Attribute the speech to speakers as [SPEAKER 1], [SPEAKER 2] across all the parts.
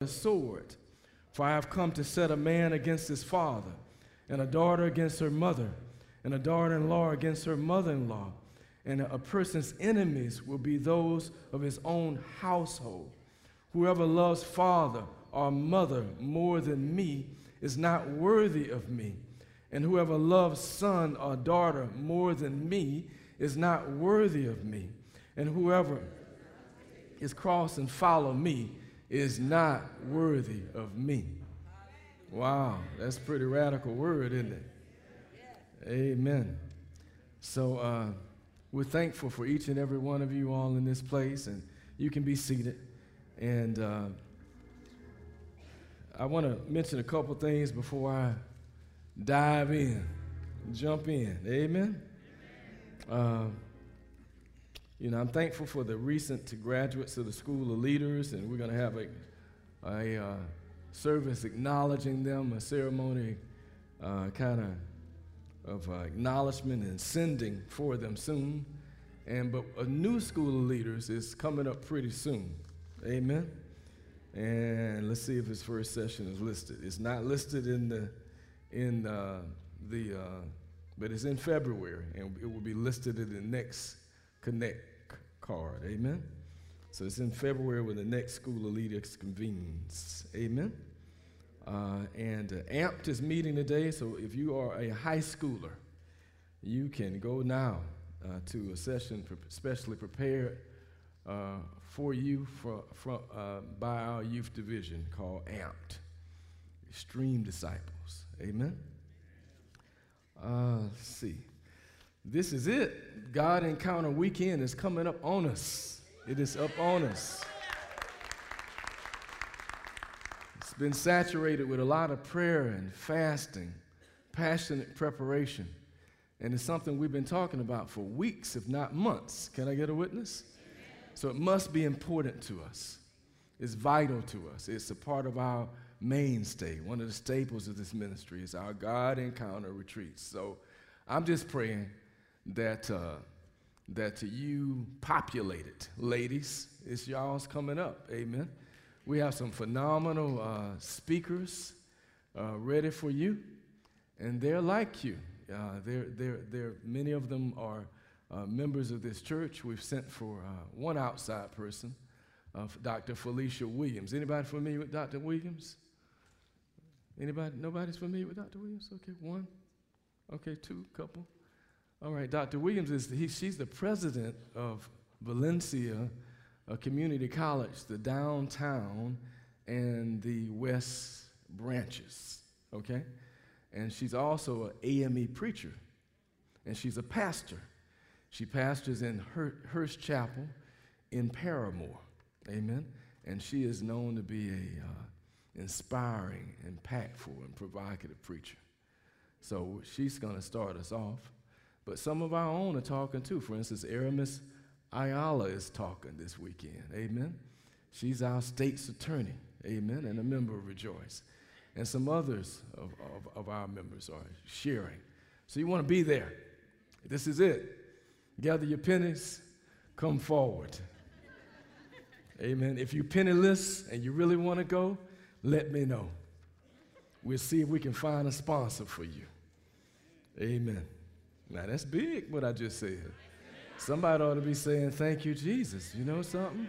[SPEAKER 1] the sword. For I have come to set a man against his father, and a daughter against her mother, and a daughter in law against her mother in law. And a person's enemies will be those of his own household. Whoever loves father or mother more than me is not worthy of me. And whoever loves son or daughter more than me is not worthy of me. And whoever is cross and follow me is not worthy of me. Wow, that's pretty radical word, isn't it? Amen. So uh, we're thankful for each and every one of you all in this place, and you can be seated. And uh, I want to mention a couple things before I dive in, jump in. Amen. Uh, you know, I'm thankful for the recent graduates of the School of Leaders, and we're going to have a, a uh, service acknowledging them, a ceremony uh, kind of of uh, acknowledgement and sending for them soon. And but a new school of leaders is coming up pretty soon. Amen. And let's see if his first session is listed. It's not listed in the in uh, the, uh, but it's in February, and it will be listed in the next Connect card. Amen. So it's in February when the next School of Leaders convenes. Amen. Uh, and uh, AMPT is meeting today, so if you are a high schooler, you can go now uh, to a session pre- specially prepared uh, for you for, for, uh, by our youth division called AMPT, Extreme Disciples. Amen. Uh, let's see. This is it. God Encounter Weekend is coming up on us. It is up on us. It's been saturated with a lot of prayer and fasting, passionate preparation. And it's something we've been talking about for weeks, if not months. Can I get a witness? So it must be important to us. It's vital to us. It's a part of our mainstay. One of the staples of this ministry is our God Encounter retreats. So I'm just praying that, uh, that you populate it. Ladies, it's y'all's coming up. Amen. We have some phenomenal uh, speakers uh, ready for you, and they're like you. Uh, they're, they're, they're, many of them are uh, members of this church. We've sent for uh, one outside person, Dr. Felicia Williams. Anybody familiar with Dr. Williams? Anybody? Nobody's familiar with Dr. Williams? Okay, one. Okay, two, couple. All right, Dr. Williams is he, she's the president of Valencia a Community College, the downtown and the west branches. Okay, and she's also an AME preacher, and she's a pastor. She pastors in Hurst Chapel in Parramore. Amen. And she is known to be a uh, inspiring, impactful, and provocative preacher. So she's going to start us off. But some of our own are talking too. For instance, Aramis Ayala is talking this weekend. Amen. She's our state's attorney. Amen. And a member of Rejoice. And some others of, of, of our members are sharing. So you want to be there. This is it. Gather your pennies, come forward. Amen. If you're penniless and you really want to go, let me know. We'll see if we can find a sponsor for you. Amen. Now that's big what I just said. Somebody ought to be saying, Thank you, Jesus. You know something?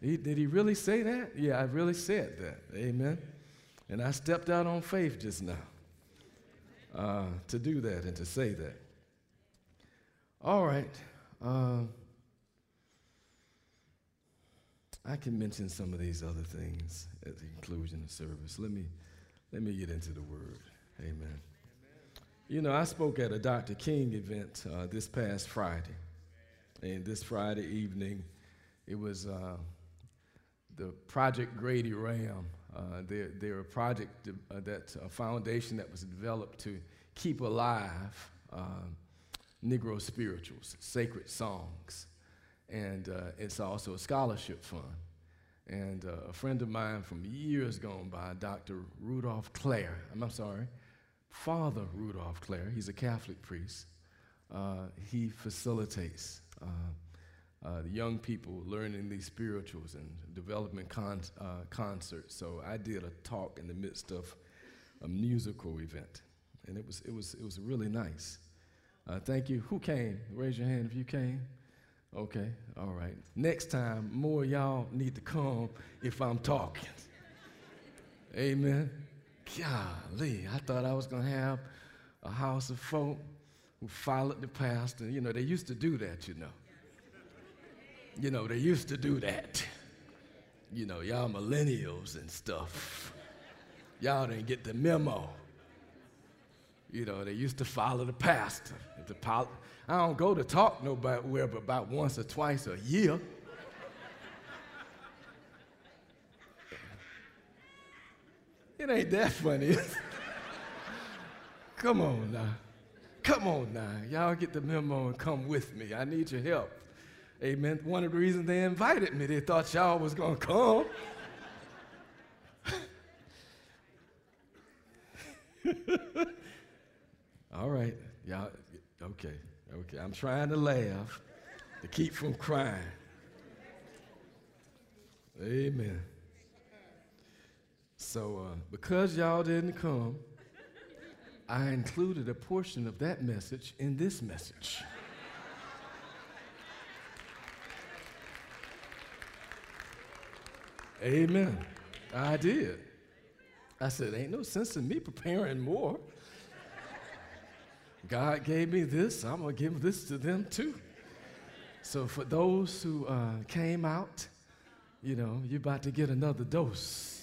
[SPEAKER 1] He, did he really say that? Yeah, I really said that. Amen. And I stepped out on faith just now uh, to do that and to say that. All right. Uh, I can mention some of these other things at the conclusion of service. Let me, let me get into the word. Amen. You know, I spoke at a Dr. King event uh, this past Friday. And this Friday evening, it was uh, the Project Grady Ram. Uh, they're, they're, a project uh, that a foundation that was developed to keep alive um, Negro spirituals, sacred songs. And uh, it's also a scholarship fund. And uh, a friend of mine from years gone by, Dr. Rudolph Clare, I'm, I'm sorry, Father Rudolph Clare, he's a Catholic priest, uh, he facilitates uh, uh, the young people learning these spirituals and developing con- uh, concerts. So I did a talk in the midst of a musical event, and it was, it was, it was really nice. Uh, thank you. Who came? Raise your hand if you came. Okay, all right. Next time, more y'all need to come if I'm talking. Amen. Golly, I thought I was going to have a house of folk who followed the pastor. You know, they used to do that, you know. You know, they used to do that. You know, y'all millennials and stuff. Y'all didn't get the memo. You know, they used to follow the pastor. The pol- I don't go to talk nowhere but about once or twice a year. It ain't that funny. come on now. Come on now. Y'all get the memo and come with me. I need your help. Amen. One of the reasons they invited me, they thought y'all was going to come. All right. Y'all, okay. Okay. I'm trying to laugh to keep from crying. Amen. So, uh, because y'all didn't come, I included a portion of that message in this message. Amen. I did. I said, ain't no sense in me preparing more. God gave me this, I'm going to give this to them too. So for those who uh, came out, you know, you're about to get another dose.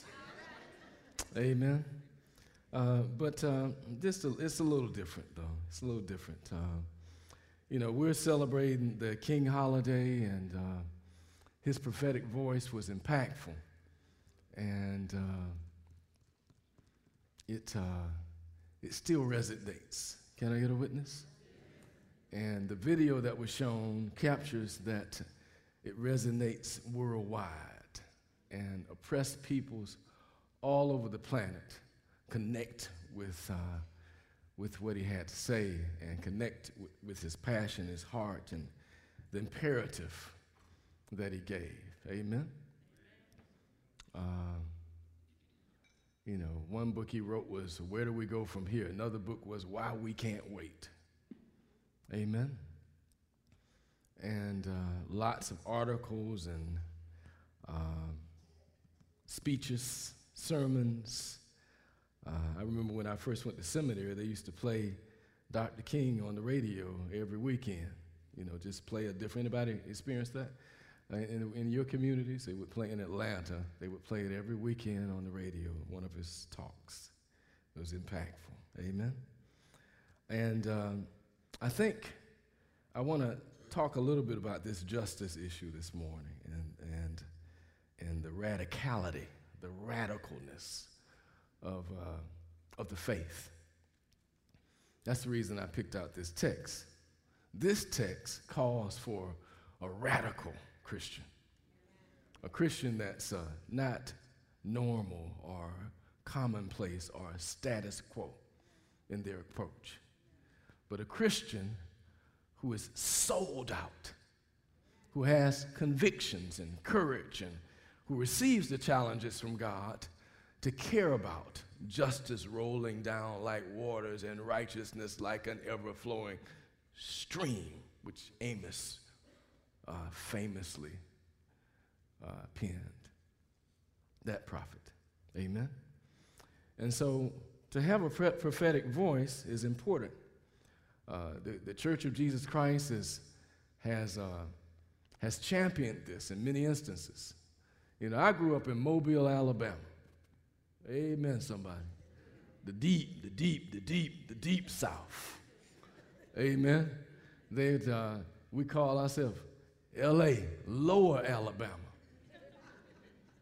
[SPEAKER 1] Amen. Uh, but uh, this it's a little different, though. It's a little different. Uh, you know, we're celebrating the King holiday, and uh, his prophetic voice was impactful, and uh, it uh, it still resonates. Can I get a witness? And the video that was shown captures that it resonates worldwide, and oppressed peoples all over the planet connect with, uh, with what he had to say and connect w- with his passion, his heart, and the imperative that he gave. Amen? Uh, you know, one book he wrote was Where Do We Go From Here? Another book was Why We Can't Wait. Amen? And uh, lots of articles and uh, speeches, sermons. Uh, I remember when I first went to seminary, they used to play Dr. King on the radio every weekend. You know, just play a different. Anybody experience that? Uh, in, in your communities, they would play in Atlanta. They would play it every weekend on the radio. One of his talks. It was impactful. Amen. And um, I think I want to talk a little bit about this justice issue this morning and, and, and the radicality, the radicalness of, uh, of the faith. That's the reason I picked out this text. This text calls for a radical Christian, a Christian that's uh, not normal or commonplace or status quo in their approach, but a Christian who is sold out, who has convictions and courage, and who receives the challenges from God to care about justice rolling down like waters and righteousness like an ever flowing stream, which Amos uh, famously uh, penned. That prophet. Amen. And so to have a prophetic voice is important. Uh, the, the Church of Jesus Christ is, has, uh, has championed this in many instances. You know, I grew up in Mobile, Alabama. Amen, somebody. The deep, the deep, the deep, the deep South. Amen. They, uh, we call ourselves L.A., Lower Alabama.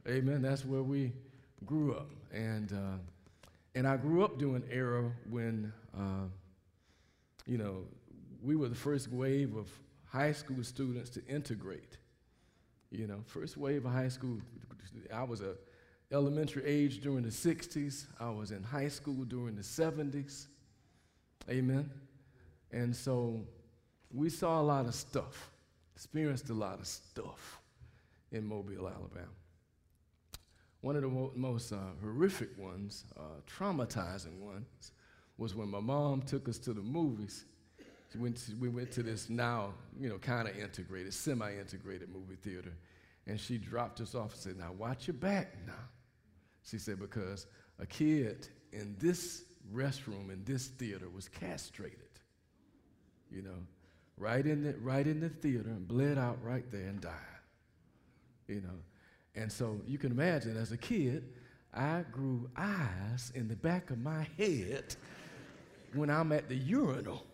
[SPEAKER 1] Amen. That's where we grew up, and uh, and I grew up during an era when, uh, you know, we were the first wave of high school students to integrate. You know, first wave of high school. I was a elementary age during the 60s. I was in high school during the 70s. Amen. And so we saw a lot of stuff experienced a lot of stuff in Mobile, Alabama. One of the mo- most uh, horrific ones, uh, traumatizing ones, was when my mom took us to the movies. We went to this now, you know, kind of integrated, semi-integrated movie theater, and she dropped us off and said, "Now watch your back now." She said because a kid in this restroom in this theater was castrated. You know, right in the right in the theater and bled out right there and died. You know, and so you can imagine as a kid, I grew eyes in the back of my head when I'm at the urinal.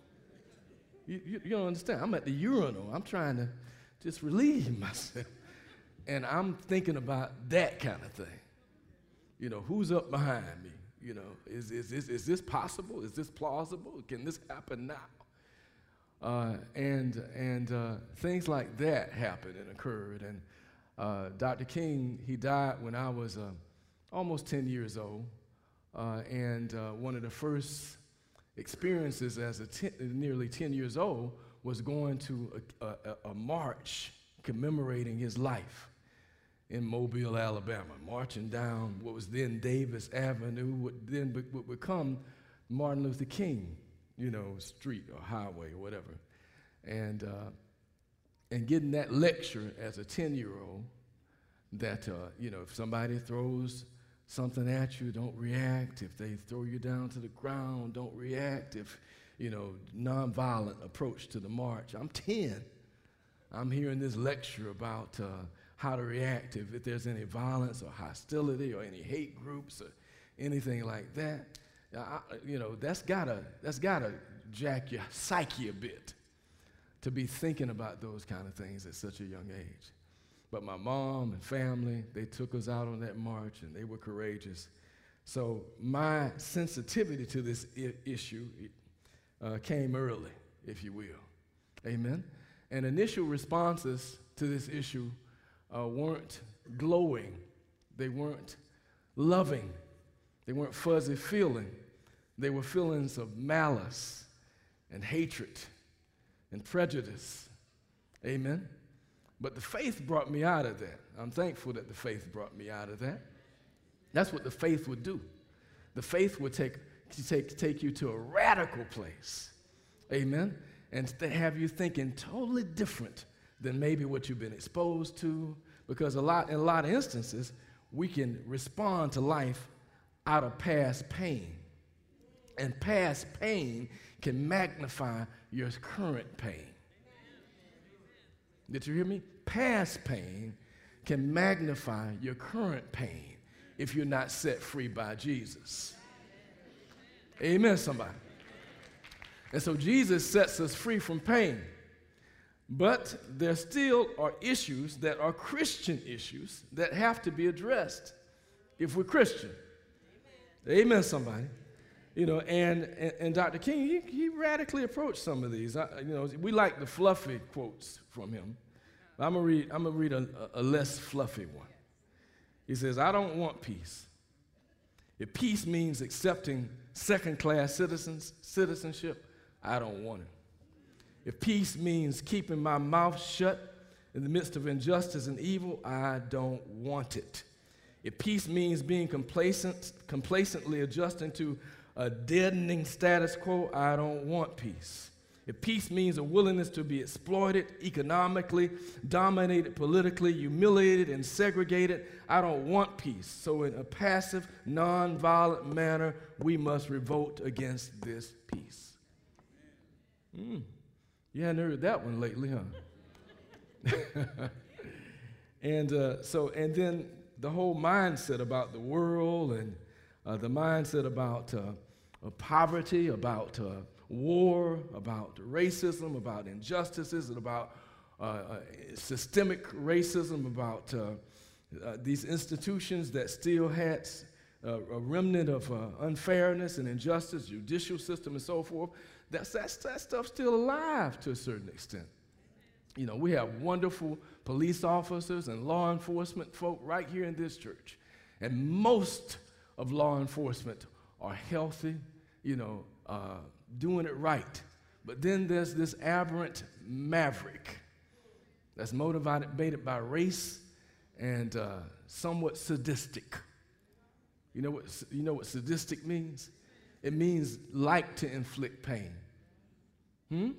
[SPEAKER 1] You, you, you, don't understand. I'm at the urinal. I'm trying to just relieve myself. And I'm thinking about that kind of thing. You know, who's up behind me? You know, is, is, is, is this possible? Is this plausible? Can this happen now? Uh, and and uh, things like that happened and occurred. And uh, Dr. King, he died when I was uh, almost 10 years old. Uh, and uh, one of the first experiences as a ten, nearly 10 years old was going to a, a, a march commemorating his life in Mobile, Alabama, marching down what was then Davis Avenue, what then be, would become Martin Luther King, you know, street or highway or whatever. And, uh, and getting that lecture as a 10 year old that, uh, you know, if somebody throws something at you, don't react. If they throw you down to the ground, don't react. If, you know, nonviolent approach to the march. I'm 10. I'm hearing this lecture about uh, how to react if, if there's any violence or hostility or any hate groups or anything like that. I, you know, that's gotta, that's gotta jack your psyche a bit to be thinking about those kind of things at such a young age. But my mom and family, they took us out on that march and they were courageous. So my sensitivity to this I- issue uh, came early, if you will. Amen. And initial responses to this issue uh, weren't glowing, they weren't loving, they weren't fuzzy feeling. They were feelings of malice and hatred and prejudice. Amen. But the faith brought me out of that. I'm thankful that the faith brought me out of that. That's what the faith would do. The faith would take, take, take you to a radical place. Amen. And have you thinking totally different than maybe what you've been exposed to. Because a lot, in a lot of instances, we can respond to life out of past pain. And past pain can magnify your current pain. Did you hear me? Past pain can magnify your current pain if you're not set free by Jesus. Amen, somebody. And so Jesus sets us free from pain. But there still are issues that are Christian issues that have to be addressed if we're Christian. Amen, Amen somebody. You know, and, and, and Dr. King, he, he, radically approached some of these. I, you know, we like the fluffy quotes from him. I'm gonna read, I'm gonna read a, a less fluffy one. He says, I don't want peace. If peace means accepting second-class citizens, citizenship, I don't want it. If peace means keeping my mouth shut in the midst of injustice and evil, I don't want it. If peace means being complacent, complacently adjusting to a deadening status quo, I don't want peace. If peace means a willingness to be exploited economically, dominated politically, humiliated, and segregated, I don't want peace. So, in a passive, non-violent manner, we must revolt against this peace. Mm. You hadn't heard that one lately, huh? and uh, so, and then the whole mindset about the world and uh, the mindset about uh, poverty, about uh, war, about racism, about injustices, and about uh, uh, systemic racism, about these institutions that still had a remnant of unfairness and injustice, judicial system, and so forth. That's, that's, that stuff's still alive to a certain extent. You know, we have wonderful police officers and law enforcement folk right here in this church. And most of law enforcement are healthy, you know, uh, doing it right. But then there's this aberrant maverick that's motivated by race and uh, somewhat sadistic. You know, what, you know what sadistic means? It means like to inflict pain. Hmm?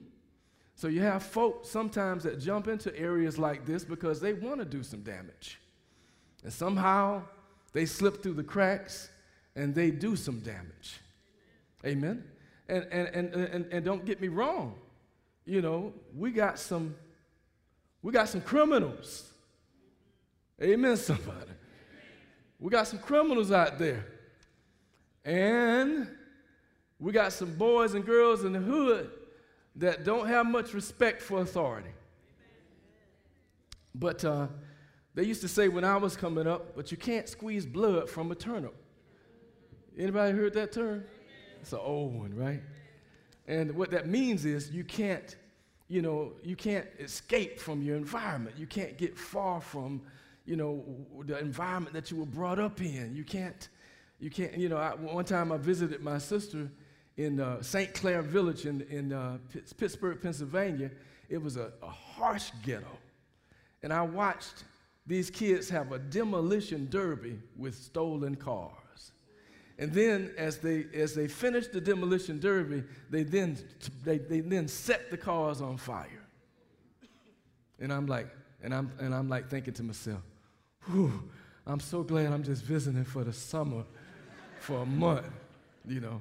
[SPEAKER 1] So you have folks sometimes that jump into areas like this because they want to do some damage. And somehow they slip through the cracks and they do some damage. Amen? And, and, and, and, and don't get me wrong, you know, we got some, we got some criminals. Amen, somebody. We got some criminals out there. And we got some boys and girls in the hood that don't have much respect for authority. But uh, they used to say when I was coming up, but you can't squeeze blood from a turnip. Anybody heard that term? It's an old one, right? And what that means is you can't, you know, you can't escape from your environment. You can't get far from, you know, the environment that you were brought up in. You can't, you can't, you know, I, one time I visited my sister in uh, St. Clair Village in, in uh, Pittsburgh, Pennsylvania. It was a, a harsh ghetto. And I watched these kids have a demolition derby with stolen cars. And then as they, as they finished the demolition derby, they then, they, they then set the cars on fire. And I'm like, and I'm, and I'm like thinking to myself, whew, I'm so glad I'm just visiting for the summer for a month, you know.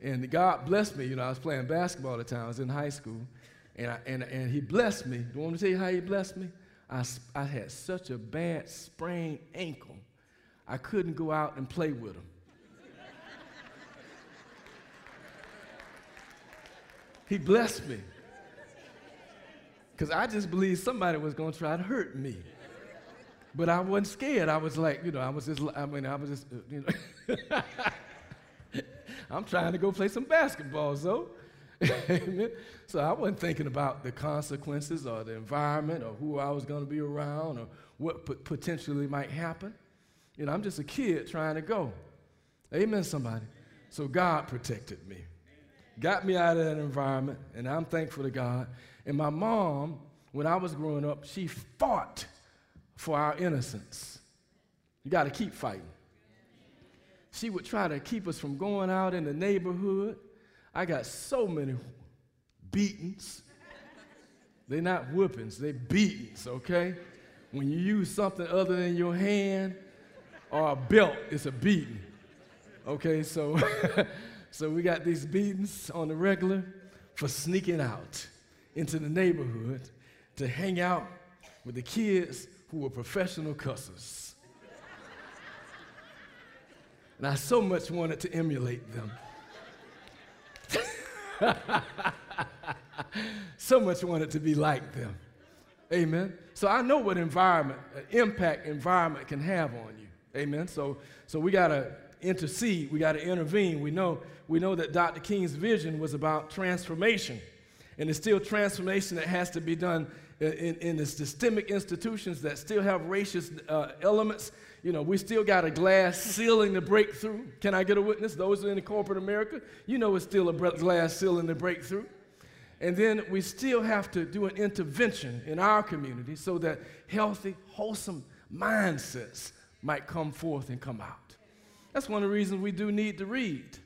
[SPEAKER 1] And God blessed me. You know, I was playing basketball at the time. I was in high school. And, I, and, and he blessed me. Do you want me to tell you how he blessed me? I, I had such a bad sprained ankle, I couldn't go out and play with him. He blessed me. Because I just believed somebody was going to try to hurt me. But I wasn't scared. I was like, you know, I was just, I mean, I was just, uh, you know. I'm trying to go play some basketball, so. So I wasn't thinking about the consequences or the environment or who I was going to be around or what p- potentially might happen. You know, I'm just a kid trying to go. Amen, somebody. So God protected me, got me out of that environment, and I'm thankful to God. And my mom, when I was growing up, she fought for our innocence. You got to keep fighting. She would try to keep us from going out in the neighborhood I got so many beatings. They're not whoopings, they're beatings, okay? When you use something other than your hand or a belt, it's a beating. Okay, so so we got these beatings on the regular for sneaking out into the neighborhood to hang out with the kids who were professional cussers. and I so much wanted to emulate them. so much wanted to be like them. Amen. So I know what environment, uh, impact environment can have on you. Amen. So, so we got to intercede. We got to intervene. We know, we know that Dr. King's vision was about transformation. And it's still transformation that has to be done in, in, in the systemic institutions that still have racist uh, elements you know, we still got a glass ceiling to break through. Can I get a witness? Those in corporate America, you know it's still a glass ceiling to break through. And then we still have to do an intervention in our community so that healthy, wholesome mindsets might come forth and come out. That's one of the reasons we do need to read.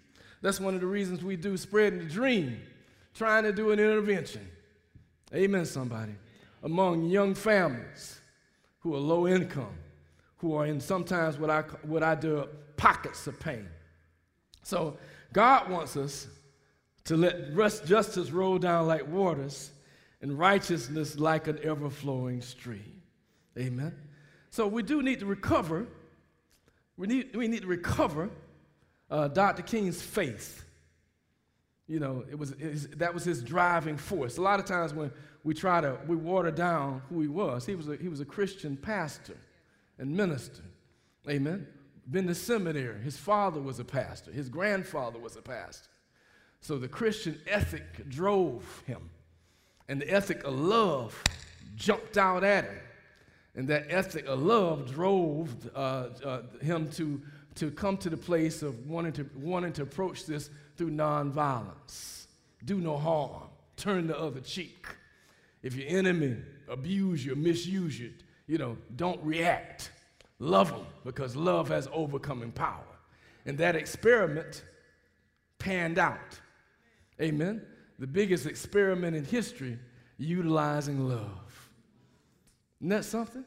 [SPEAKER 1] That's one of the reasons we do spreading the dream, trying to do an intervention. Amen, somebody. Among young families who are low income who are in sometimes what I, what I do pockets of pain. So God wants us to let justice roll down like waters and righteousness like an ever flowing stream. Amen. So we do need to recover. We need, we need to recover uh, Dr. King's faith. You know, it was, it that was his driving force. A lot of times when we try to we water down who he was, he was a, he was a Christian pastor and minister. Amen. Been to seminary. His father was a pastor, his grandfather was a pastor. So the Christian ethic drove him. And the ethic of love jumped out at him. And that ethic of love drove uh, uh, him to, to come to the place of wanting to, wanting to approach this through nonviolence. Do no harm, turn the other cheek. If your enemy abuse you, misuse you, you know, don't react. Love them because love has overcoming power. And that experiment panned out. Amen. The biggest experiment in history utilizing love. Isn't that something?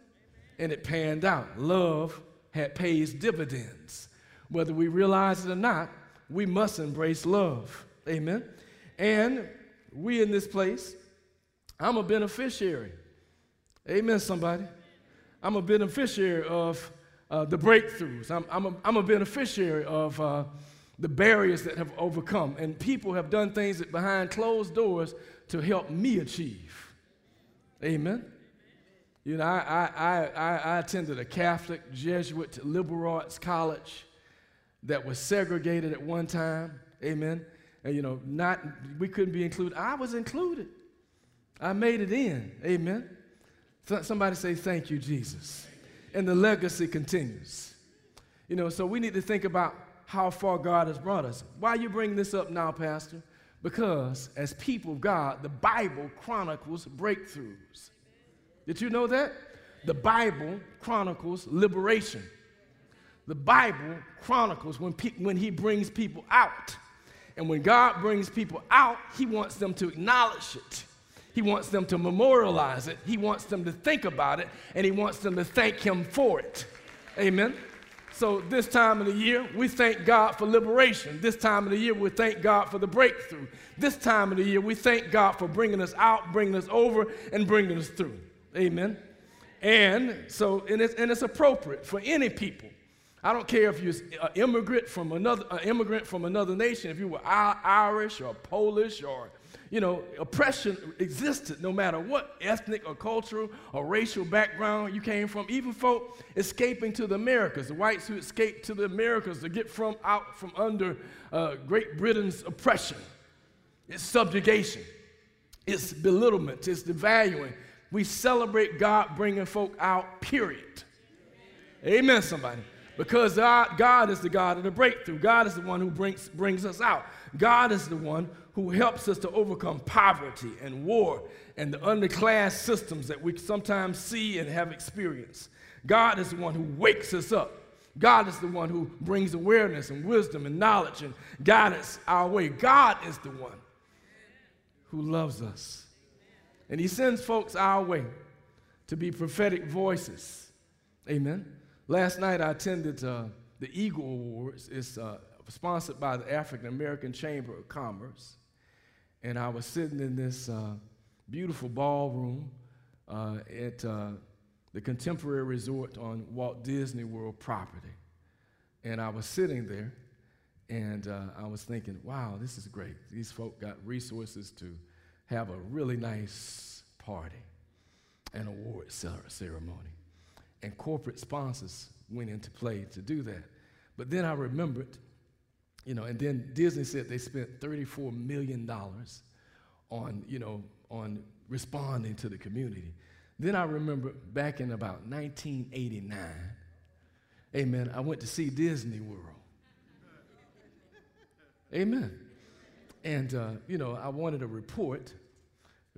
[SPEAKER 1] And it panned out. Love had pays dividends. Whether we realize it or not, we must embrace love. Amen. And we in this place, I'm a beneficiary. Amen, somebody. I'm a beneficiary of uh, the breakthroughs. I'm, I'm, a, I'm a beneficiary of uh, the barriers that have overcome. And people have done things behind closed doors to help me achieve. Amen. You know, I, I, I, I attended a Catholic Jesuit liberal arts college that was segregated at one time. Amen. And, you know, not, we couldn't be included. I was included. I made it in. Amen. Somebody say, Thank you, Jesus. And the legacy continues. You know, so we need to think about how far God has brought us. Why you bringing this up now, Pastor? Because as people of God, the Bible chronicles breakthroughs. Did you know that? The Bible chronicles liberation. The Bible chronicles when, pe- when He brings people out. And when God brings people out, He wants them to acknowledge it. He wants them to memorialize it. He wants them to think about it. And He wants them to thank Him for it. Amen. So, this time of the year, we thank God for liberation. This time of the year, we thank God for the breakthrough. This time of the year, we thank God for bringing us out, bringing us over, and bringing us through. Amen. And so, and it's, and it's appropriate for any people. I don't care if you're an immigrant from another, an immigrant from another nation, if you were Irish or Polish or you know, oppression existed no matter what ethnic or cultural or racial background you came from. Even folk escaping to the Americas, the whites who escaped to the Americas to get from out from under uh, Great Britain's oppression, its subjugation, its belittlement, its devaluing. We celebrate God bringing folk out, period. Amen, somebody. Because God, God is the God of the breakthrough. God is the one who brings, brings us out. God is the one who helps us to overcome poverty and war and the underclass systems that we sometimes see and have experienced. God is the one who wakes us up. God is the one who brings awareness and wisdom and knowledge and guidance our way. God is the one who loves us. And He sends folks our way to be prophetic voices. Amen. Last night I attended uh, the Eagle Awards. It's uh, sponsored by the African American Chamber of Commerce and I was sitting in this uh, beautiful ballroom uh, at uh, the Contemporary Resort on Walt Disney World property. And I was sitting there, and uh, I was thinking, wow, this is great. These folk got resources to have a really nice party and award ceremony. And corporate sponsors went into play to do that. But then I remembered you know, and then Disney said they spent $34 million on, you know, on responding to the community. Then I remember back in about 1989, amen, I went to see Disney World. Amen. And, uh, you know, I wanted a report,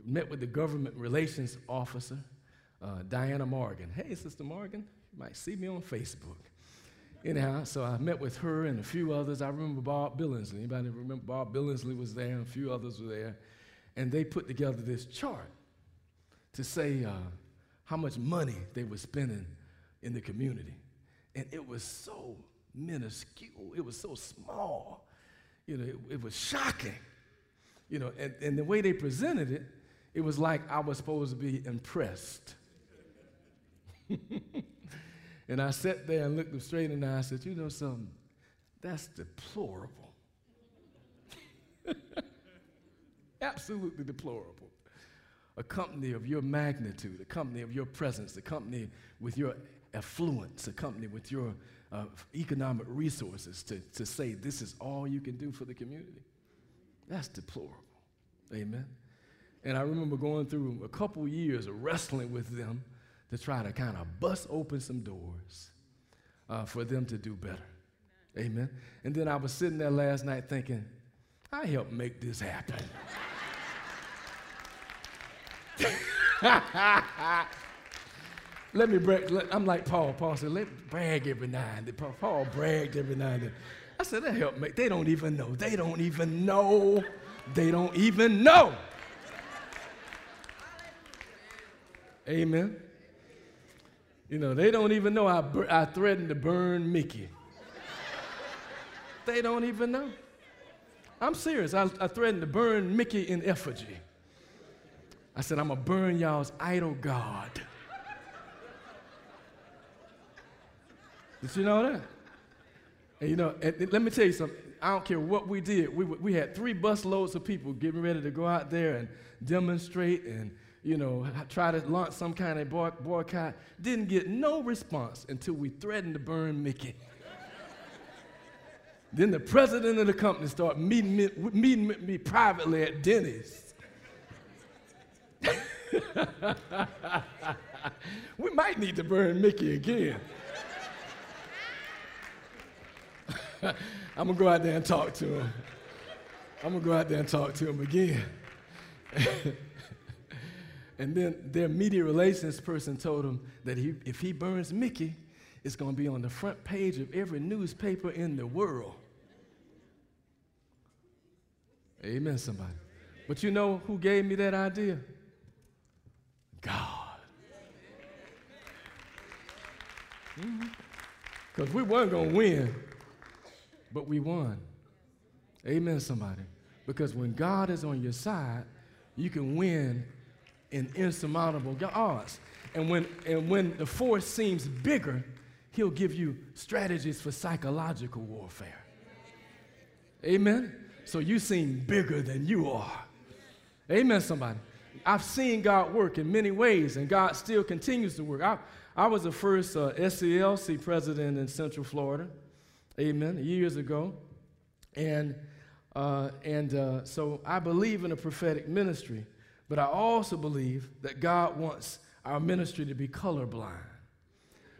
[SPEAKER 1] met with the government relations officer, uh, Diana Morgan. Hey, Sister Morgan, you might see me on Facebook anyhow, so I met with her and a few others. I remember Bob Billingsley. Anybody remember Bob Billingsley was there and a few others were there. And they put together this chart to say uh, how much money they were spending in the community. And it was so minuscule. It was so small. You know, it, it was shocking. You know, and, and the way they presented it, it was like I was supposed to be impressed. And I sat there and looked them straight in the eye and said, You know something? That's deplorable. Absolutely deplorable. A company of your magnitude, a company of your presence, a company with your affluence, a company with your uh, economic resources to, to say this is all you can do for the community. That's deplorable. Amen. And I remember going through a couple years of wrestling with them to try to kind of bust open some doors uh, for them to do better. Amen. And then I was sitting there last night thinking, I helped make this happen. let me brag. I'm like Paul. Paul said, let me brag every now and then. Paul, Paul bragged every now and then. I said, that helped me. They don't even know. They don't even know. They don't even know. Amen. You know, they don't even know I, I threatened to burn Mickey. they don't even know. I'm serious. I, I threatened to burn Mickey in effigy. I said, I'm going to burn y'all's idol God. Did you know that? And you know, and let me tell you something. I don't care what we did. We, we had three bus loads of people getting ready to go out there and demonstrate and, you know, try to launch some kind of boy, boycott. Didn't get no response until we threatened to burn Mickey. then the president of the company started meeting me, meeting with me privately at Denny's. we might need to burn Mickey again. I'm gonna go out there and talk to him. I'm gonna go out there and talk to him again. And then their media relations person told him that he, if he burns Mickey, it's gonna be on the front page of every newspaper in the world. Amen, somebody. But you know who gave me that idea? God. Because mm-hmm. we weren't going to win but we won. Amen, somebody. Because when God is on your side, you can win in insurmountable odds. And when, and when the force seems bigger, He'll give you strategies for psychological warfare. Amen? So you seem bigger than you are. Amen, somebody. I've seen God work in many ways, and God still continues to work. I, I was the first uh, SCLC president in Central Florida amen, years ago. And, uh, and uh, so I believe in a prophetic ministry, but I also believe that God wants our ministry to be colorblind,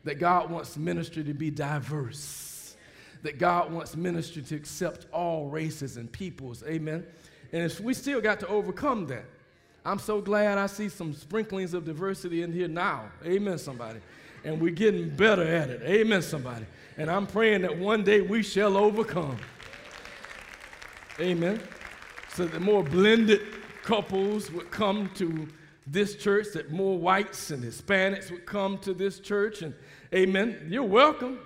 [SPEAKER 1] that God wants ministry to be diverse, that God wants ministry to accept all races and peoples, amen. And if we still got to overcome that. I'm so glad I see some sprinklings of diversity in here now. Amen, somebody. And we're getting better at it. Amen, somebody. And I'm praying that one day we shall overcome. Amen. So the more blended couples would come to this church, that more whites and Hispanics would come to this church. And amen. You're welcome.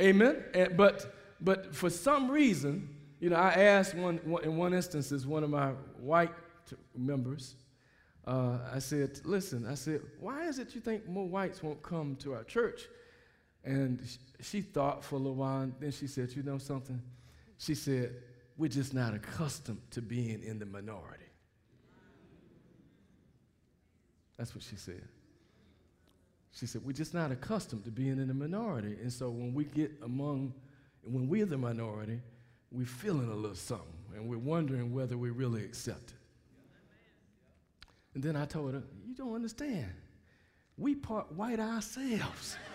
[SPEAKER 1] Amen. But, but for some reason, you know, I asked one, one in one instance, is one of my white members, uh, I said, listen, I said, why is it you think more whites won't come to our church? And she thought for a little while, and then she said, You know something? She said, We're just not accustomed to being in the minority. That's what she said. She said, We're just not accustomed to being in the minority. And so when we get among, when we're the minority, we're feeling a little something, and we're wondering whether we really accept it. And then I told her, You don't understand. We part white ourselves.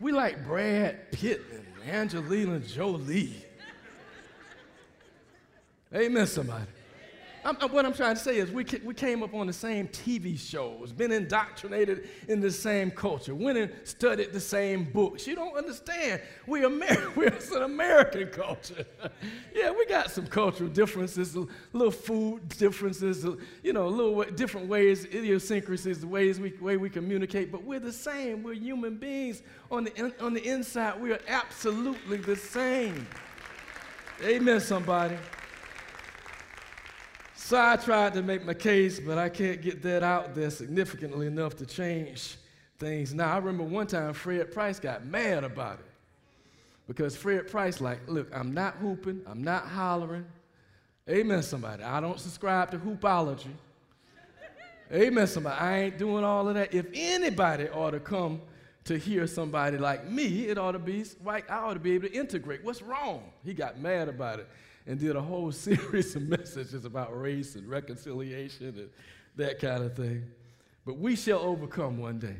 [SPEAKER 1] We like Brad Pitt and Angelina Jolie. Amen, somebody. I'm, what I'm trying to say is we, we came up on the same TV shows, been indoctrinated in the same culture, went and studied the same books. You don't understand. We Amer- we're an American culture. yeah, we got some cultural differences, a little food differences, you know, a little different ways, idiosyncrasies, the ways we, way we communicate, but we're the same. We're human beings. On the, in, on the inside, we are absolutely the same. Amen, somebody. So I tried to make my case, but I can't get that out there significantly enough to change things. Now, I remember one time Fred Price got mad about it because Fred Price, like, look, I'm not hooping, I'm not hollering. Amen, somebody. I don't subscribe to hoopology. Amen, somebody. I ain't doing all of that. If anybody ought to come to hear somebody like me, it ought to be right. I ought to be able to integrate. What's wrong? He got mad about it and did a whole series of messages about race and reconciliation and that kind of thing. But we shall overcome one day.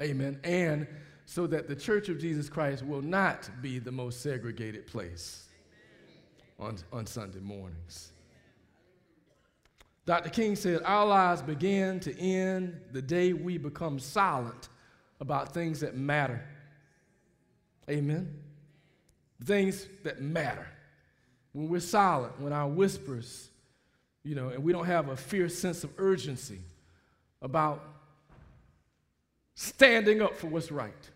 [SPEAKER 1] Amen. And so that the church of Jesus Christ will not be the most segregated place on, on Sunday mornings. Dr. King said, Our lives begin to end the day we become silent about things that matter. Amen. Things that matter. When we're silent, when our whispers, you know, and we don't have a fierce sense of urgency about standing up for what's right.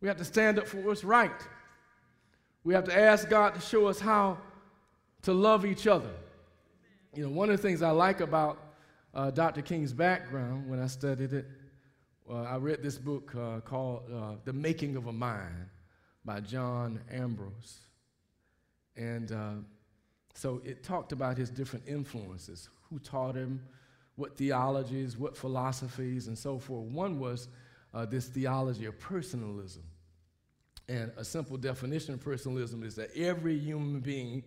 [SPEAKER 1] We have to stand up for what's right. We have to ask God to show us how to love each other. You know, one of the things I like about uh, Dr. King's background when I studied it, uh, I read this book uh, called uh, The Making of a Mind by John Ansbro. And uh, so it talked about his different influences, who taught him, what theologies, what philosophies, and so forth. One was uh, this theology of personalism. And a simple definition of personalism is that every human being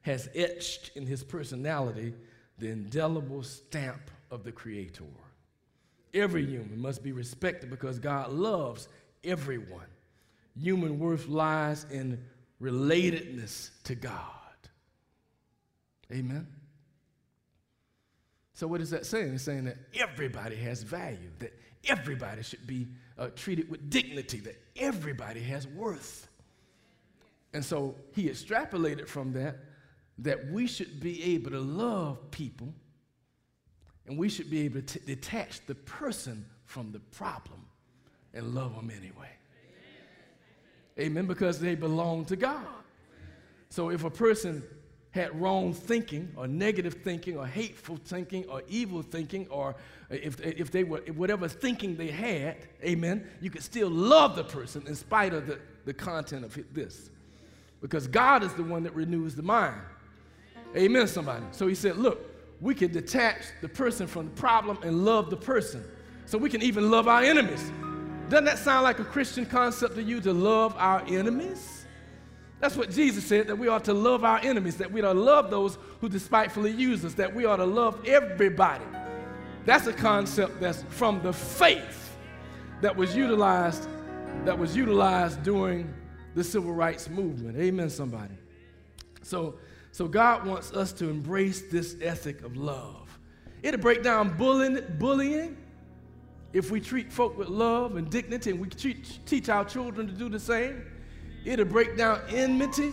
[SPEAKER 1] has etched in his personality the indelible stamp of the Creator. Every human must be respected because God loves everyone. Human worth lies in relatedness to God. Amen. So, what is that saying? It's saying that everybody has value, that everybody should be uh, treated with dignity, that everybody has worth. And so, he extrapolated from that that we should be able to love people and we should be able to t- detach the person from the problem and love them anyway. Amen. Because they belong to God. So if a person had wrong thinking or negative thinking or hateful thinking or evil thinking or if, if they were whatever thinking they had amen you could still love the person in spite of the, the content of this because god is the one that renews the mind amen somebody so he said look we can detach the person from the problem and love the person so we can even love our enemies doesn't that sound like a christian concept to you to love our enemies that's what Jesus said, that we ought to love our enemies, that we ought to love those who despitefully use us, that we ought to love everybody. That's a concept that's from the faith that was utilized, that was utilized during the civil rights movement. Amen, somebody. So, so God wants us to embrace this ethic of love. It'll break down bullying, bullying if we treat folk with love and dignity and we teach our children to do the same. It'll break down enmity.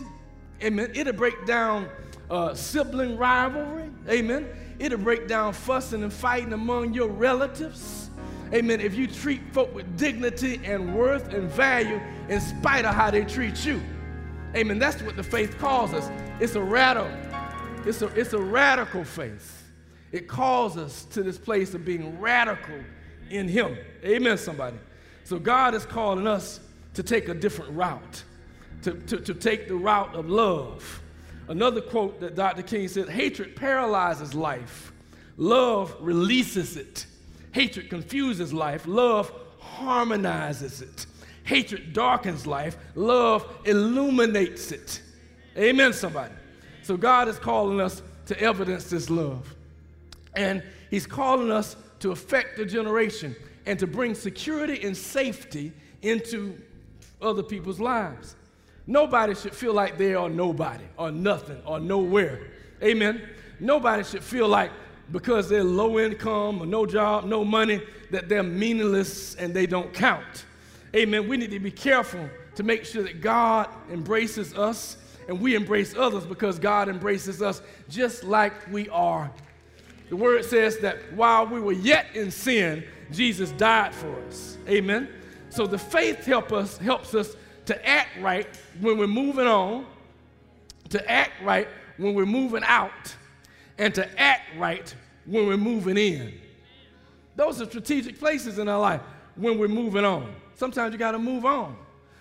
[SPEAKER 1] Amen. It'll break down uh, sibling rivalry. Amen. It'll break down fussing and fighting among your relatives. Amen. If you treat folk with dignity and worth and value in spite of how they treat you. Amen. That's what the faith calls us. It's a radical, it's a, it's a radical faith. It calls us to this place of being radical in Him. Amen, somebody. So God is calling us to take a different route to, to, to take the route of love. Another quote that Dr. King said hatred paralyzes life, love releases it. Hatred confuses life, love harmonizes it. Hatred darkens life, love illuminates it. Amen, somebody. So God is calling us to evidence this love. And He's calling us to affect the generation and to bring security and safety into other people's lives. Nobody should feel like they are nobody or nothing or nowhere. Amen. Nobody should feel like because they're low income or no job, no money, that they're meaningless and they don't count. Amen. We need to be careful to make sure that God embraces us and we embrace others because God embraces us just like we are. The word says that while we were yet in sin, Jesus died for us. Amen. So the faith help us, helps us to act right when we're moving on, to act right when we're moving out, and to act right when we're moving in. Those are strategic places in our life when we're moving on. Sometimes you got to move on.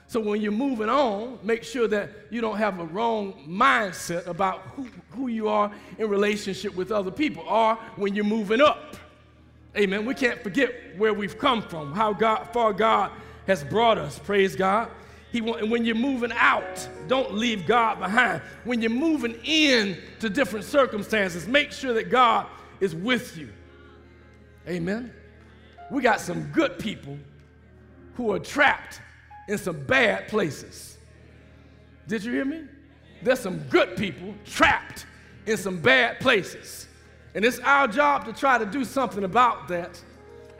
[SPEAKER 1] So when you're moving on, make sure that you don't have a wrong mindset about who, who you are in relationship with other people or when you're moving up. Amen. We can't forget where we've come from, how God, far God has brought us. Praise God. He want, when you're moving out, don't leave God behind. When you're moving in to different circumstances, make sure that God is with you. Amen. We got some good people who are trapped in some bad places. Did you hear me? there's some good people trapped in some bad places. And it's our job to try to do something about that.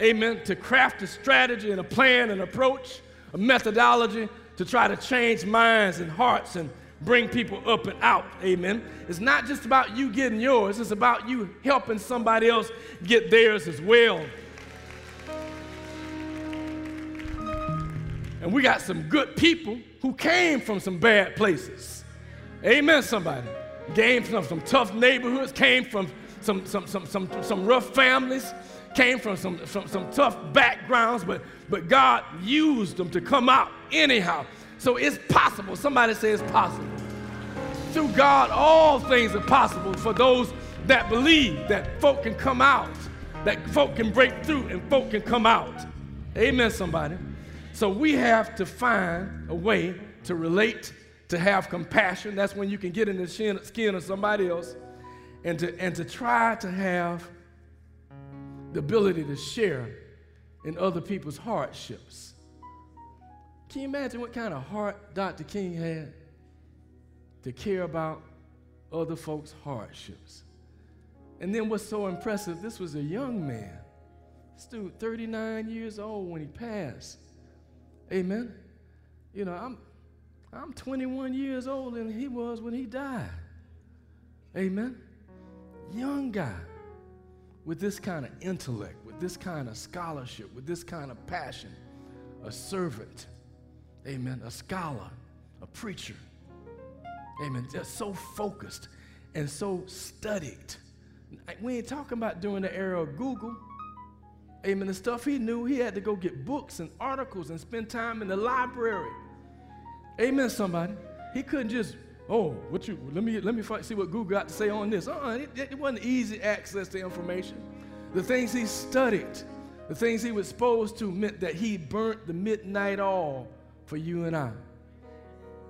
[SPEAKER 1] Amen. To craft a strategy and a plan and approach, a methodology to try to change minds and hearts and bring people up and out. Amen. It's not just about you getting yours, it's about you helping somebody else get theirs as well. And we got some good people who came from some bad places. Amen, somebody. Came from some tough neighborhoods, came from some, some, some, some, some rough families, came from some, some, some tough backgrounds, but, but God used them to come out anyhow. So it's possible. Somebody say it's possible. Through God, all things are possible for those that believe that folk can come out, that folk can break through and folk can come out. Amen, somebody. So we have to find a way to relate, to have compassion. That's when you can get in the skin of somebody else and to, and to try to have the ability to share in other people's hardships. Can you imagine what kind of heart Dr. King had to care about other folks' hardships? And then what's so impressive, this was a young man. This dude, 39 years old when he passed. Amen. You know, I'm, I'm 21 years old and he was when he died. Amen. Young guy with this kind of intellect, with this kind of scholarship, with this kind of passion, a servant. Amen. A scholar, a preacher. Amen. Just so focused and so studied. We ain't talking about during the era of Google. Amen. The stuff he knew, he had to go get books and articles and spend time in the library. Amen, somebody. He couldn't just, oh, what you, let me, let me see what Google got to say on this. Uh-uh, it, it wasn't easy access to information. The things he studied, the things he was exposed to meant that he burnt the midnight oil for you and I.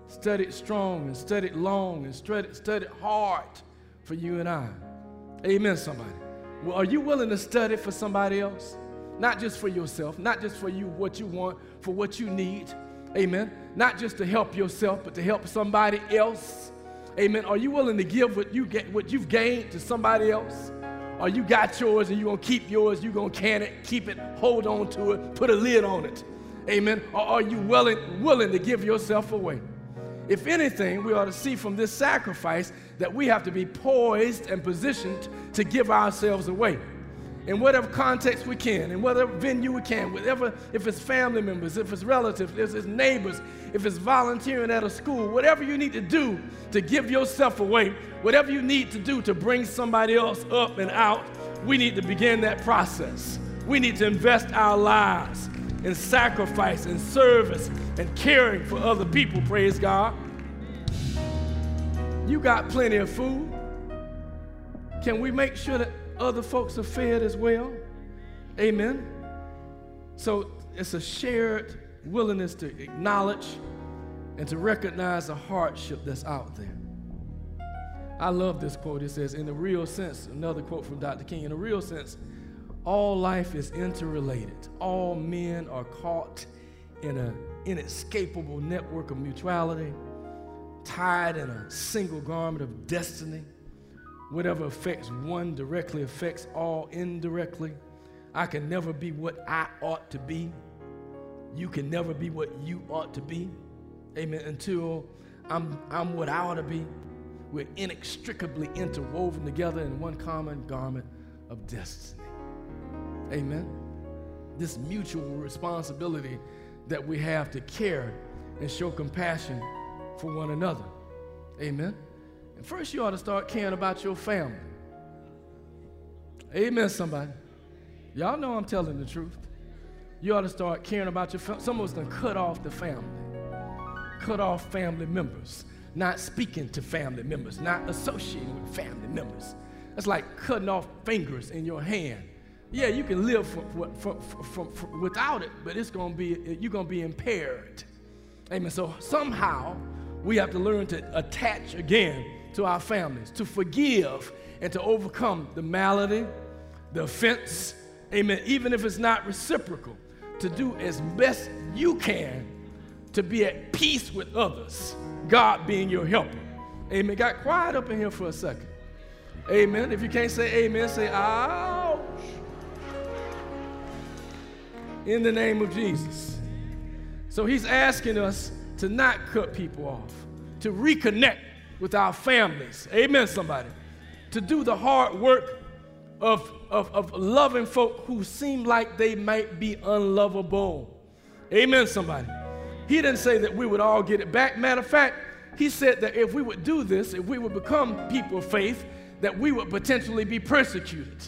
[SPEAKER 1] Studied strong and studied long and studied, studied hard for you and I. Amen, somebody. Well, are you willing to study for somebody else? Not just for yourself, not just for you, what you want, for what you need. Amen. Not just to help yourself, but to help somebody else. Amen. Are you willing to give what you get, what you've gained to somebody else? Or you got yours and you're gonna keep yours, you're gonna can it, keep it, hold on to it, put a lid on it. Amen. Or are you willing, willing to give yourself away? If anything, we ought to see from this sacrifice that we have to be poised and positioned to give ourselves away. In whatever context we can, in whatever venue we can, whatever, if it's family members, if it's relatives, if it's neighbors, if it's volunteering at a school, whatever you need to do to give yourself away, whatever you need to do to bring somebody else up and out, we need to begin that process. We need to invest our lives in sacrifice and service and caring for other people, praise God. You got plenty of food. Can we make sure that other folks are fed as well? Amen. So it's a shared willingness to acknowledge and to recognize the hardship that's out there. I love this quote. It says, in the real sense, another quote from Dr. King, in the real sense, all life is interrelated. All men are caught in an inescapable network of mutuality, tied in a single garment of destiny. Whatever affects one directly affects all indirectly. I can never be what I ought to be. You can never be what you ought to be. Amen. Until I'm, I'm what I ought to be. We're inextricably interwoven together in one common garment of destiny. Amen. This mutual responsibility that we have to care and show compassion for one another. Amen. And first, you ought to start caring about your family. Amen, somebody. Y'all know I'm telling the truth. You ought to start caring about your family. Some gonna cut off the family, cut off family members, not speaking to family members, not associating with family members. That's like cutting off fingers in your hand. Yeah, you can live for, for, for, without it, but it's gonna be you're gonna be impaired. Amen. So somehow we have to learn to attach again to our families, to forgive and to overcome the malady, the offense, amen, even if it's not reciprocal, to do as best you can to be at peace with others, God being your helper. Amen. Got quiet up in here for a second. Amen. If you can't say amen, say ouch. In the name of Jesus. So he's asking us to not cut people off, to reconnect with our families. Amen, somebody. To do the hard work of, of, of loving folk who seem like they might be unlovable. Amen, somebody. He didn't say that we would all get it back. Matter of fact, he said that if we would do this, if we would become people of faith, that we would potentially be persecuted.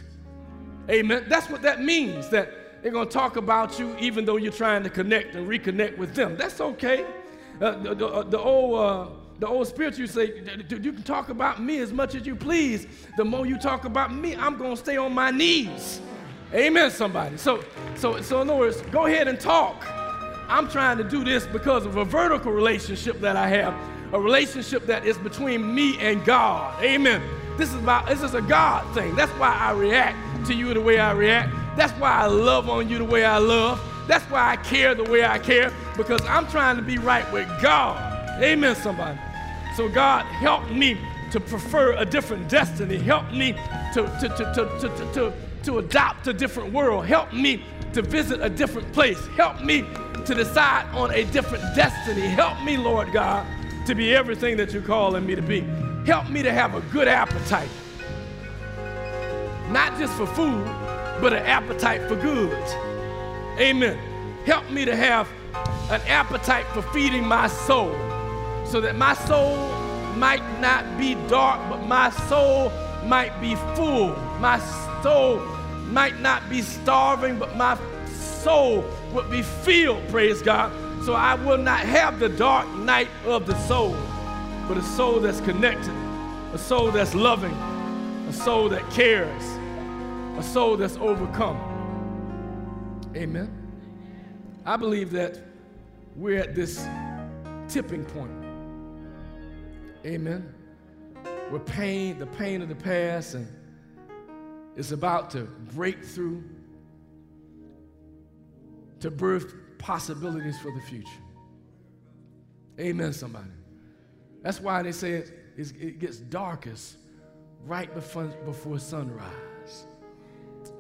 [SPEAKER 1] Amen. That's what that means, that they're going to talk about you even though you're trying to connect and reconnect with them. That's okay. Uh, the, the, uh, the, old, uh, the old say, you can talk about me as much as you please. The more you talk about me, I'm to stay on my knees. Amen, somebody. So, so, so in other words, go ahead and talk. I'm trying to do this because of a vertical relationship that I have a relationship that is between me and God. Amen. This is about this is a God thing. That's why I react to you the way I react. That's why I love on you the way I love. That's why I care the way I care because I'm trying to be right with God. Amen somebody. So God help me to prefer a different destiny. Help me to, to, to, to, to, to, to adopt a different world. Help me to visit a different place. Help me to decide on a different destiny. Help me, Lord God, to be everything that you're calling me to be. Help me to have a good appetite. Not just for food, but an appetite for good. Amen. Help me to have an appetite for feeding my soul so that my soul might not be dark, but my soul might be full. My soul might not be starving, but my soul would be filled, praise God, so I will not have the dark night of the soul, but a soul that's connected, a soul that's loving, a soul that cares, a soul that's overcome. Amen. I believe that we're at this tipping point. Amen. Where pain, the pain of the past, and it's about to break through to birth possibilities for the future. Amen, somebody. That's why they say it, it gets darkest right before, before sunrise.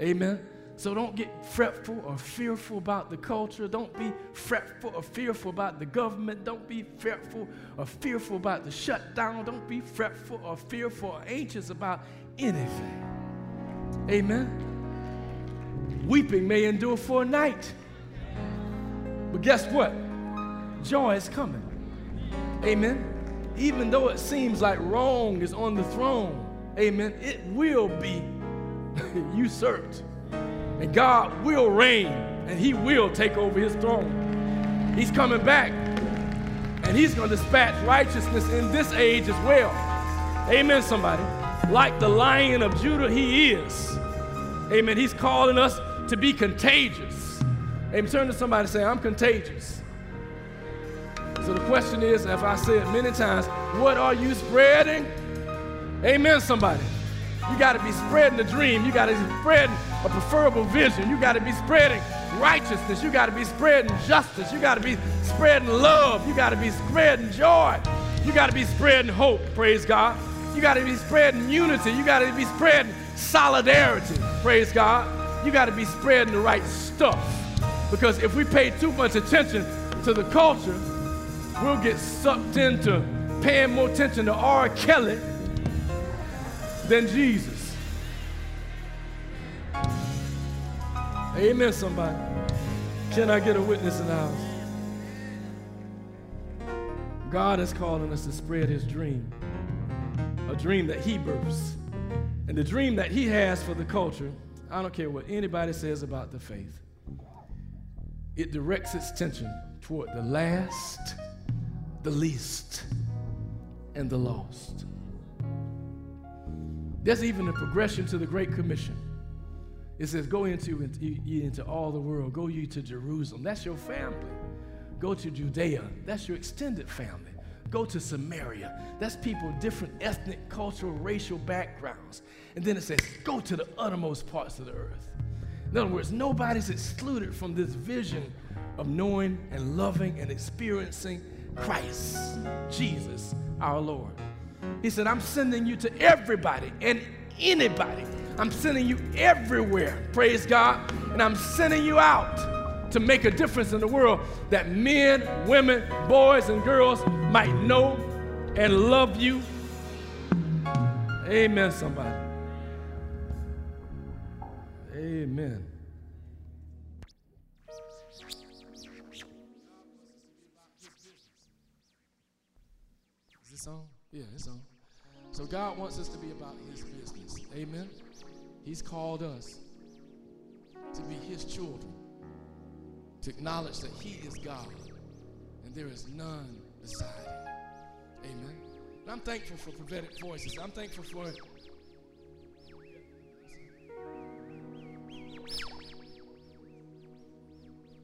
[SPEAKER 1] Amen. So don't get fretful or fearful about the culture. Don't be fretful or fearful about the government. Don't be fretful or fearful about the shutdown. Don't be fretful or fearful or anxious about anything. Amen. Weeping may endure for a night, but guess what? Joy is coming. Amen. Even though it seems like wrong is on the throne, amen, it will be usurped. And God will reign and He will take over His throne. He's coming back and He's going to dispatch righteousness in this age as well. Amen, somebody. Like the lion of Judah, He is. Amen. He's calling us to be contagious. Amen. Turn to somebody and say, I'm contagious. So the question is, if I say it many times, what are you spreading? Amen, somebody. You got to be spreading the dream. You got to be spreading a preferable vision. You got to be spreading righteousness. You got to be spreading justice. You got to be spreading love. You got to be spreading joy. You got to be spreading hope. Praise God. You got to be spreading unity. You got to be spreading solidarity. Praise God. You got to be spreading the right stuff. Because if we pay too much attention to the culture, we'll get sucked into paying more attention to R. Kelly than Jesus. Amen, somebody. Can I get a witness in the house? God is calling us to spread his dream, a dream that he births. And the dream that he has for the culture, I don't care what anybody says about the faith it directs its attention toward the last, the least, and the lost. There's even a progression to the Great Commission. It says, Go into, into, all the world, go you to Jerusalem. That's your family. Go to Judea. That's your extended family. Go to Samaria. That's people of different ethnic, cultural, racial backgrounds. And then it says, Go to the uttermost parts of the earth. In other words, nobody's excluded from this vision of knowing and loving and experiencing Christ, Jesus, our Lord. He said, I'm sending you to everybody and anybody. I'm sending you everywhere, praise God. And I'm sending you out to make a difference in the world that men, women, boys, and girls might know and love you. Amen, somebody. Amen. Is this on? Yeah, it's on. So God wants us to be about his business. Amen. He's called us to be his children, to acknowledge that he is God and there is none beside him. Amen. And I'm thankful for prophetic voices. I'm thankful for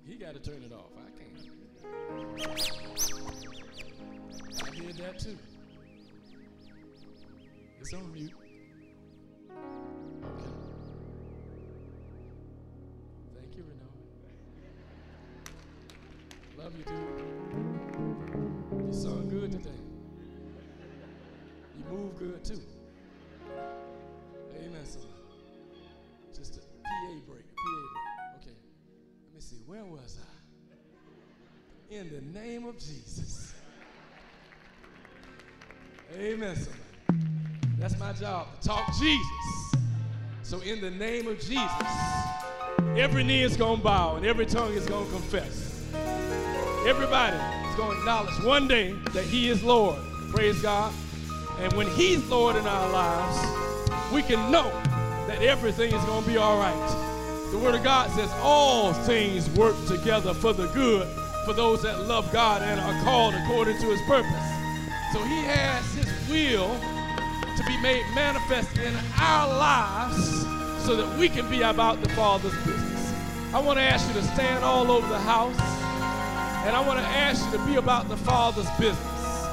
[SPEAKER 1] He got to turn it off. I can't. I hear that too. It's on mute. Okay. Thank you, Renee. Love you, dude. You sung good today. You move good too. Amen. So, just a PA break, PA break. Okay. Let me see. Where was I? In the name of Jesus. Amen. Somebody. That's my job, to talk Jesus. So, in the name of Jesus, every knee is going to bow and every tongue is going to confess. Everybody is going to acknowledge one day that He is Lord. Praise God. And when He's Lord in our lives, we can know that everything is going to be all right. The Word of God says all things work together for the good for those that love God and are called according to His purpose. So He has His will be made manifest in our lives so that we can be about the Father's business. I want to ask you to stand all over the house, and I want to ask you to be about the Father's business,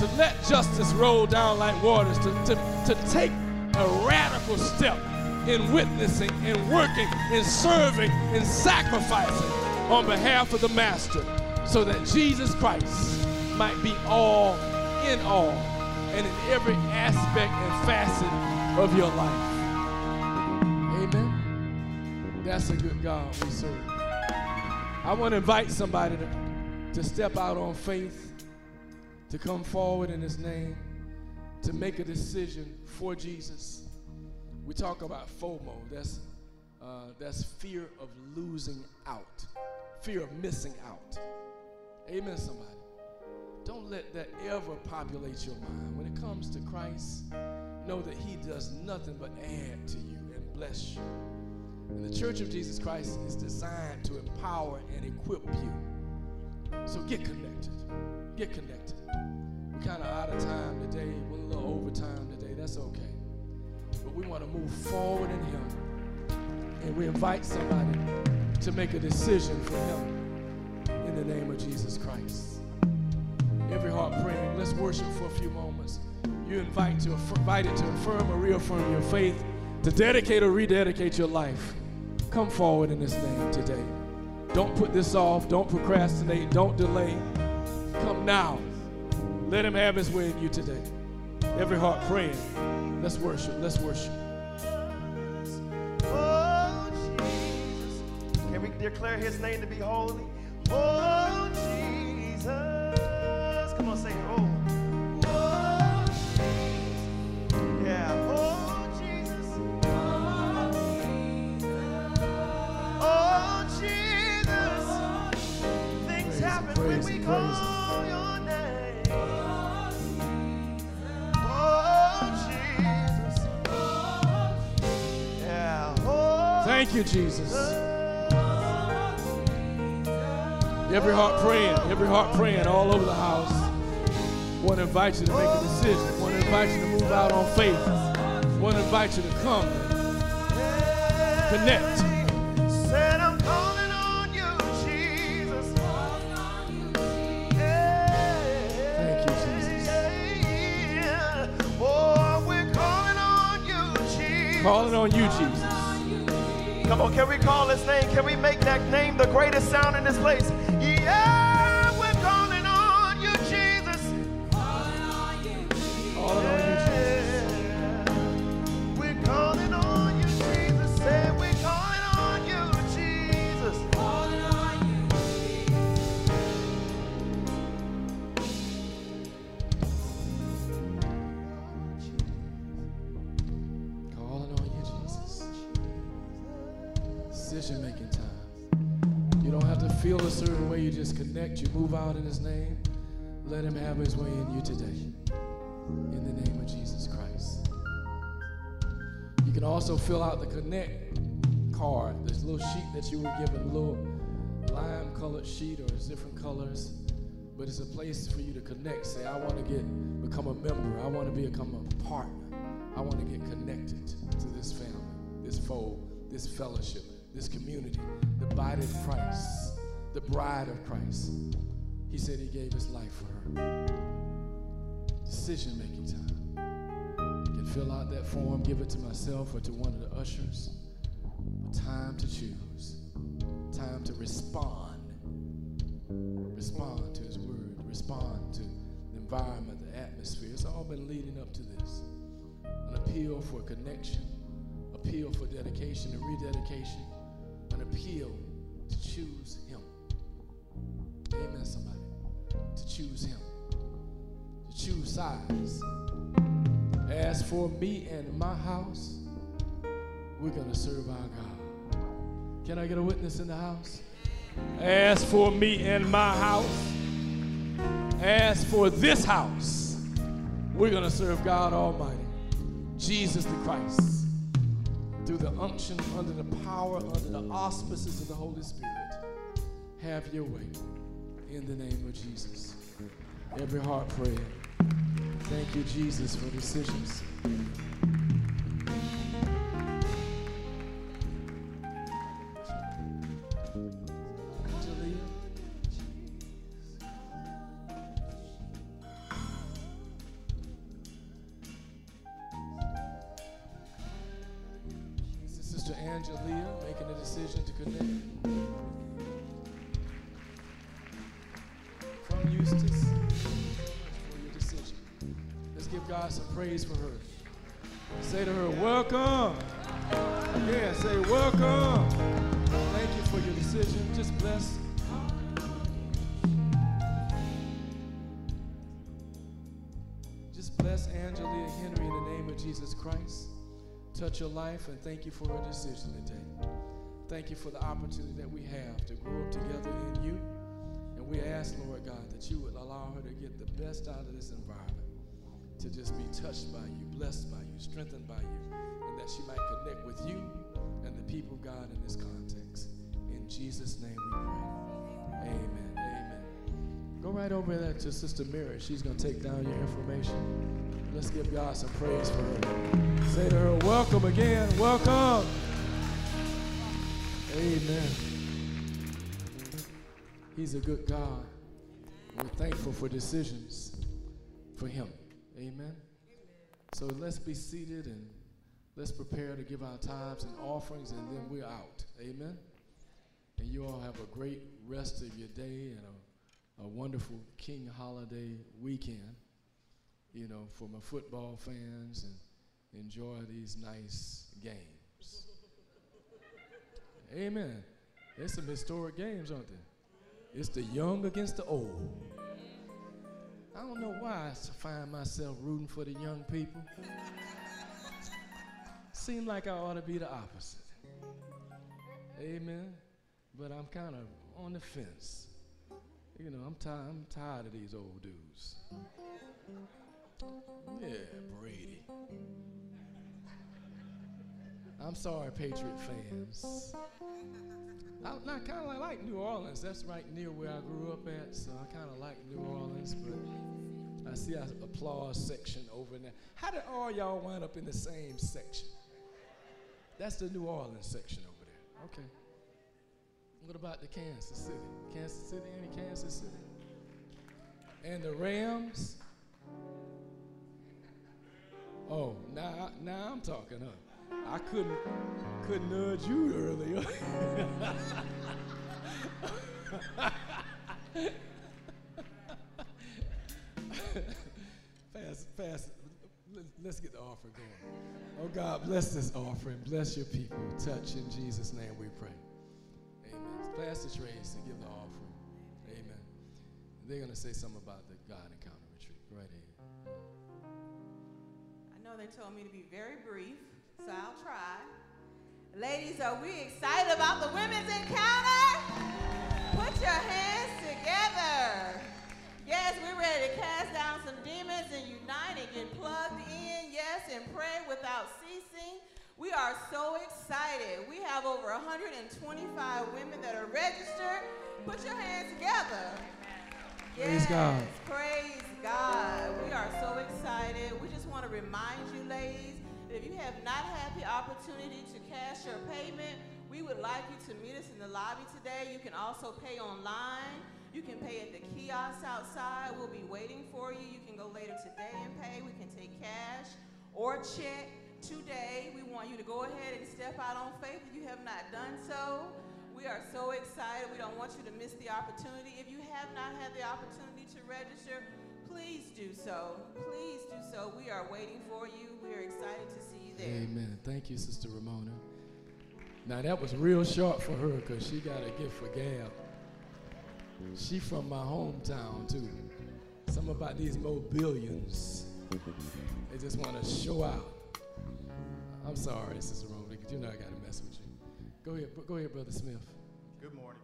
[SPEAKER 1] to let justice roll down like waters, to, to, to take a radical step in witnessing, in working, in serving, in sacrificing on behalf of the Master so that Jesus Christ might be all in all and in every aspect and facet of your life. Amen. That's a good God we serve. I want to invite somebody to, to step out on faith, to come forward in His name, to make a decision for Jesus. We talk about FOMO. That's uh, that's fear of losing out, fear of missing out. Amen. Somebody. Don't let that ever populate your mind. When it comes to Christ, know that He does nothing but add to you and bless you. And the Church of Jesus Christ is designed to empower and equip you. So get connected. Get connected. We're kind of out of time today. We're a little over time today. That's okay. But we want to move forward in Him. And we invite somebody to make a decision for Him in the name of Jesus Christ every heart praying. Let's worship for a few moments. You're invited to, invited to affirm or reaffirm your faith, to dedicate or rededicate your life. Come forward in His name today. Don't put this off. Don't procrastinate. Don't delay. Come now. Let Him have His way in you today. Every heart praying. Let's worship. Let's worship.
[SPEAKER 2] Oh, Jesus. Can we declare His name to be holy? Oh, Jesus.
[SPEAKER 1] Thank you, Jesus. Every heart praying, every heart praying all over the house. Want to invite you to make a decision. Want to invite you to move out on faith. Want to invite you to come connect.
[SPEAKER 2] Calling on you, Jesus. Come on, can we call his name? Can we make that name the greatest sound in this place?
[SPEAKER 1] Certain way. You just connect. You move out in His name. Let Him have His way in you today. In the name of Jesus Christ. You can also fill out the connect card. This little sheet that you were given, a little lime colored sheet or it's different colors. But it's a place for you to connect. Say, I want to get become a member. I want to become a partner. I want to get connected to this family, this fold, this fellowship, this community, the body of Christ, the bride of Christ. He said he gave his life for her. Decision making time. You can fill out that form, give it to myself or to one of the ushers. But time to choose, time to respond. Respond to his word, respond to the environment, the atmosphere. It's all been leading up to this. An appeal for connection, appeal for dedication and rededication, an appeal to choose. Amen, somebody. To choose him. To choose sides. As for me and my house, we're going to serve our God. Can I get a witness in the house? As for me and my house, as for this house, we're going to serve God Almighty, Jesus the Christ, through the unction, under the power, under the auspices of the Holy Spirit. Have your way in the name of Jesus. Every heart prayer. Thank you, Jesus, for decisions. Thank you for her decision today. Thank you for the opportunity that we have to grow up together in you. And we ask, Lord God, that you would allow her to get the best out of this environment, to just be touched by you, blessed by you, strengthened by you, and that she might connect with you and the people of God in this context. In Jesus' name we pray. Amen. Amen. Go right over there to Sister Mary. She's going to take down your information. Let's give God some praise for her. Say to her, welcome again. Welcome. Amen. He's a good God. We're thankful for decisions for Him. Amen. So let's be seated and let's prepare to give our tithes and offerings, and then we're out. Amen. And you all have a great rest of your day and a, a wonderful King holiday weekend, you know, for my football fans, and enjoy these nice games. Amen. There's some historic games, aren't there? It's the young against the old. I don't know why I find myself rooting for the young people. Seems like I ought to be the opposite. Amen. But I'm kind of on the fence. You know, I'm, tired. I'm tired of these old dudes. Yeah, Brady. I'm sorry, Patriot fans. I'm not kind of like New Orleans. That's right near where I grew up at, so I kind of like New Orleans. But I see an applause section over there. How did all y'all wind up in the same section? That's the New Orleans section over there. Okay. What about the Kansas City? Kansas City? Any Kansas City? And the Rams? Oh, now, now I'm talking, huh? I couldn't couldn't nudge you earlier. fast, fast. Let's get the offering going. Oh God, bless this offering. Bless your people. Touch in Jesus' name we pray. Amen. Pass the trays to give the offering. Amen. They're going to say something about the God
[SPEAKER 3] know they told me to be very brief, so I'll try. Ladies, are we excited about the women's encounter? Put your hands together. Yes, we're ready to cast down some demons and unite and get plugged in. Yes, and pray without ceasing. We are so excited. We have over 125 women that are registered. Put your hands together.
[SPEAKER 1] Praise God.
[SPEAKER 3] Remind you, ladies, that if you have not had the opportunity to cash your payment, we would like you to meet us in the lobby today. You can also pay online. You can pay at the kiosk outside. We'll be waiting for you. You can go later today and pay. We can take cash or check today. We want you to go ahead and step out on faith if you have not done so. We are so excited. We don't want you to miss the opportunity. If you have not had the opportunity to register, please do so. Please do so. We are waiting for you. We are excited to see you there.
[SPEAKER 1] Amen. Thank you, Sister Ramona. Now that was real short for her because she got a gift for gab. She from my hometown too. Some about these mobilians. They just want to show out. I'm sorry, Sister Ramona, because you know I got to mess with you. Go ahead, go ahead, Brother Smith.
[SPEAKER 2] Good morning,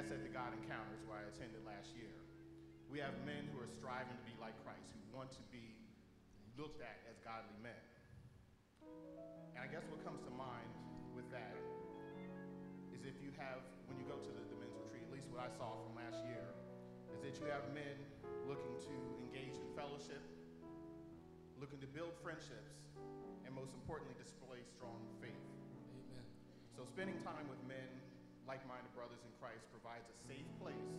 [SPEAKER 2] that's at the God Encounters where I attended last year. We have men who are striving to be like Christ, who want to be looked at as godly men. And I guess what comes to mind with that is if you have, when you go to the, the men's retreat, at least what I saw from last year, is that you have men looking to engage in fellowship, looking to build friendships, and most importantly, display strong faith.
[SPEAKER 1] Amen.
[SPEAKER 2] So spending time with men, like-minded brothers in Christ, provides a safe place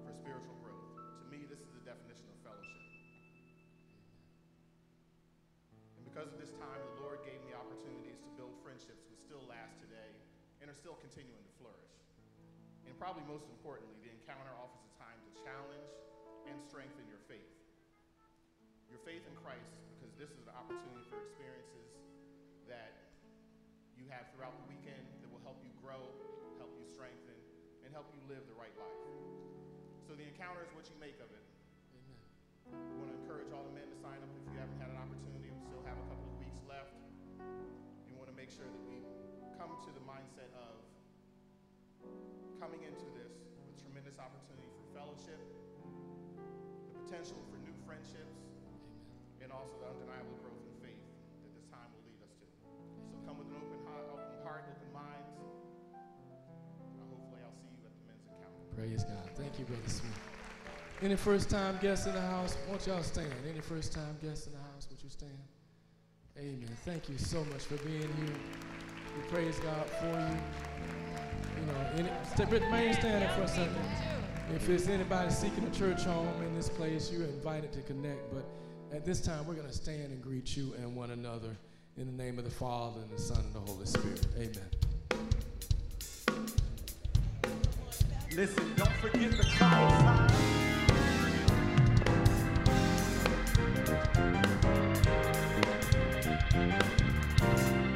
[SPEAKER 2] for spiritual growth. To me, this is the definition of fellowship. And because of this time, the Lord gave me opportunities to build friendships which still last today and are still continuing to flourish. And probably most importantly, the encounter offers a time to challenge and strengthen your faith. Your faith in Christ, because this is an opportunity for experiences that you have throughout the weekend that will help you grow, help you live the right life. So the encounter is what you make of it.
[SPEAKER 1] Amen.
[SPEAKER 2] We want to encourage all the men to sign up if you haven't had an opportunity. We still have a couple of weeks left. We want to make sure that we come to the mindset of coming into this with tremendous opportunity for fellowship, the potential for new friendships,
[SPEAKER 1] Amen.
[SPEAKER 2] and also the undeniable
[SPEAKER 1] Any first time guests in the house? Won't y'all stand? Any first time guests in the house? Would you stand? Amen. Thank you so much for being here. We praise God for you. You know, any, remain standing for a second. If there's anybody seeking a church home in this place, you're invited to connect. But at this time, we're going to stand and greet you and one another in the name of the Father and the Son and the Holy Spirit. Amen.
[SPEAKER 2] Listen, don't forget the Christ. Thank you.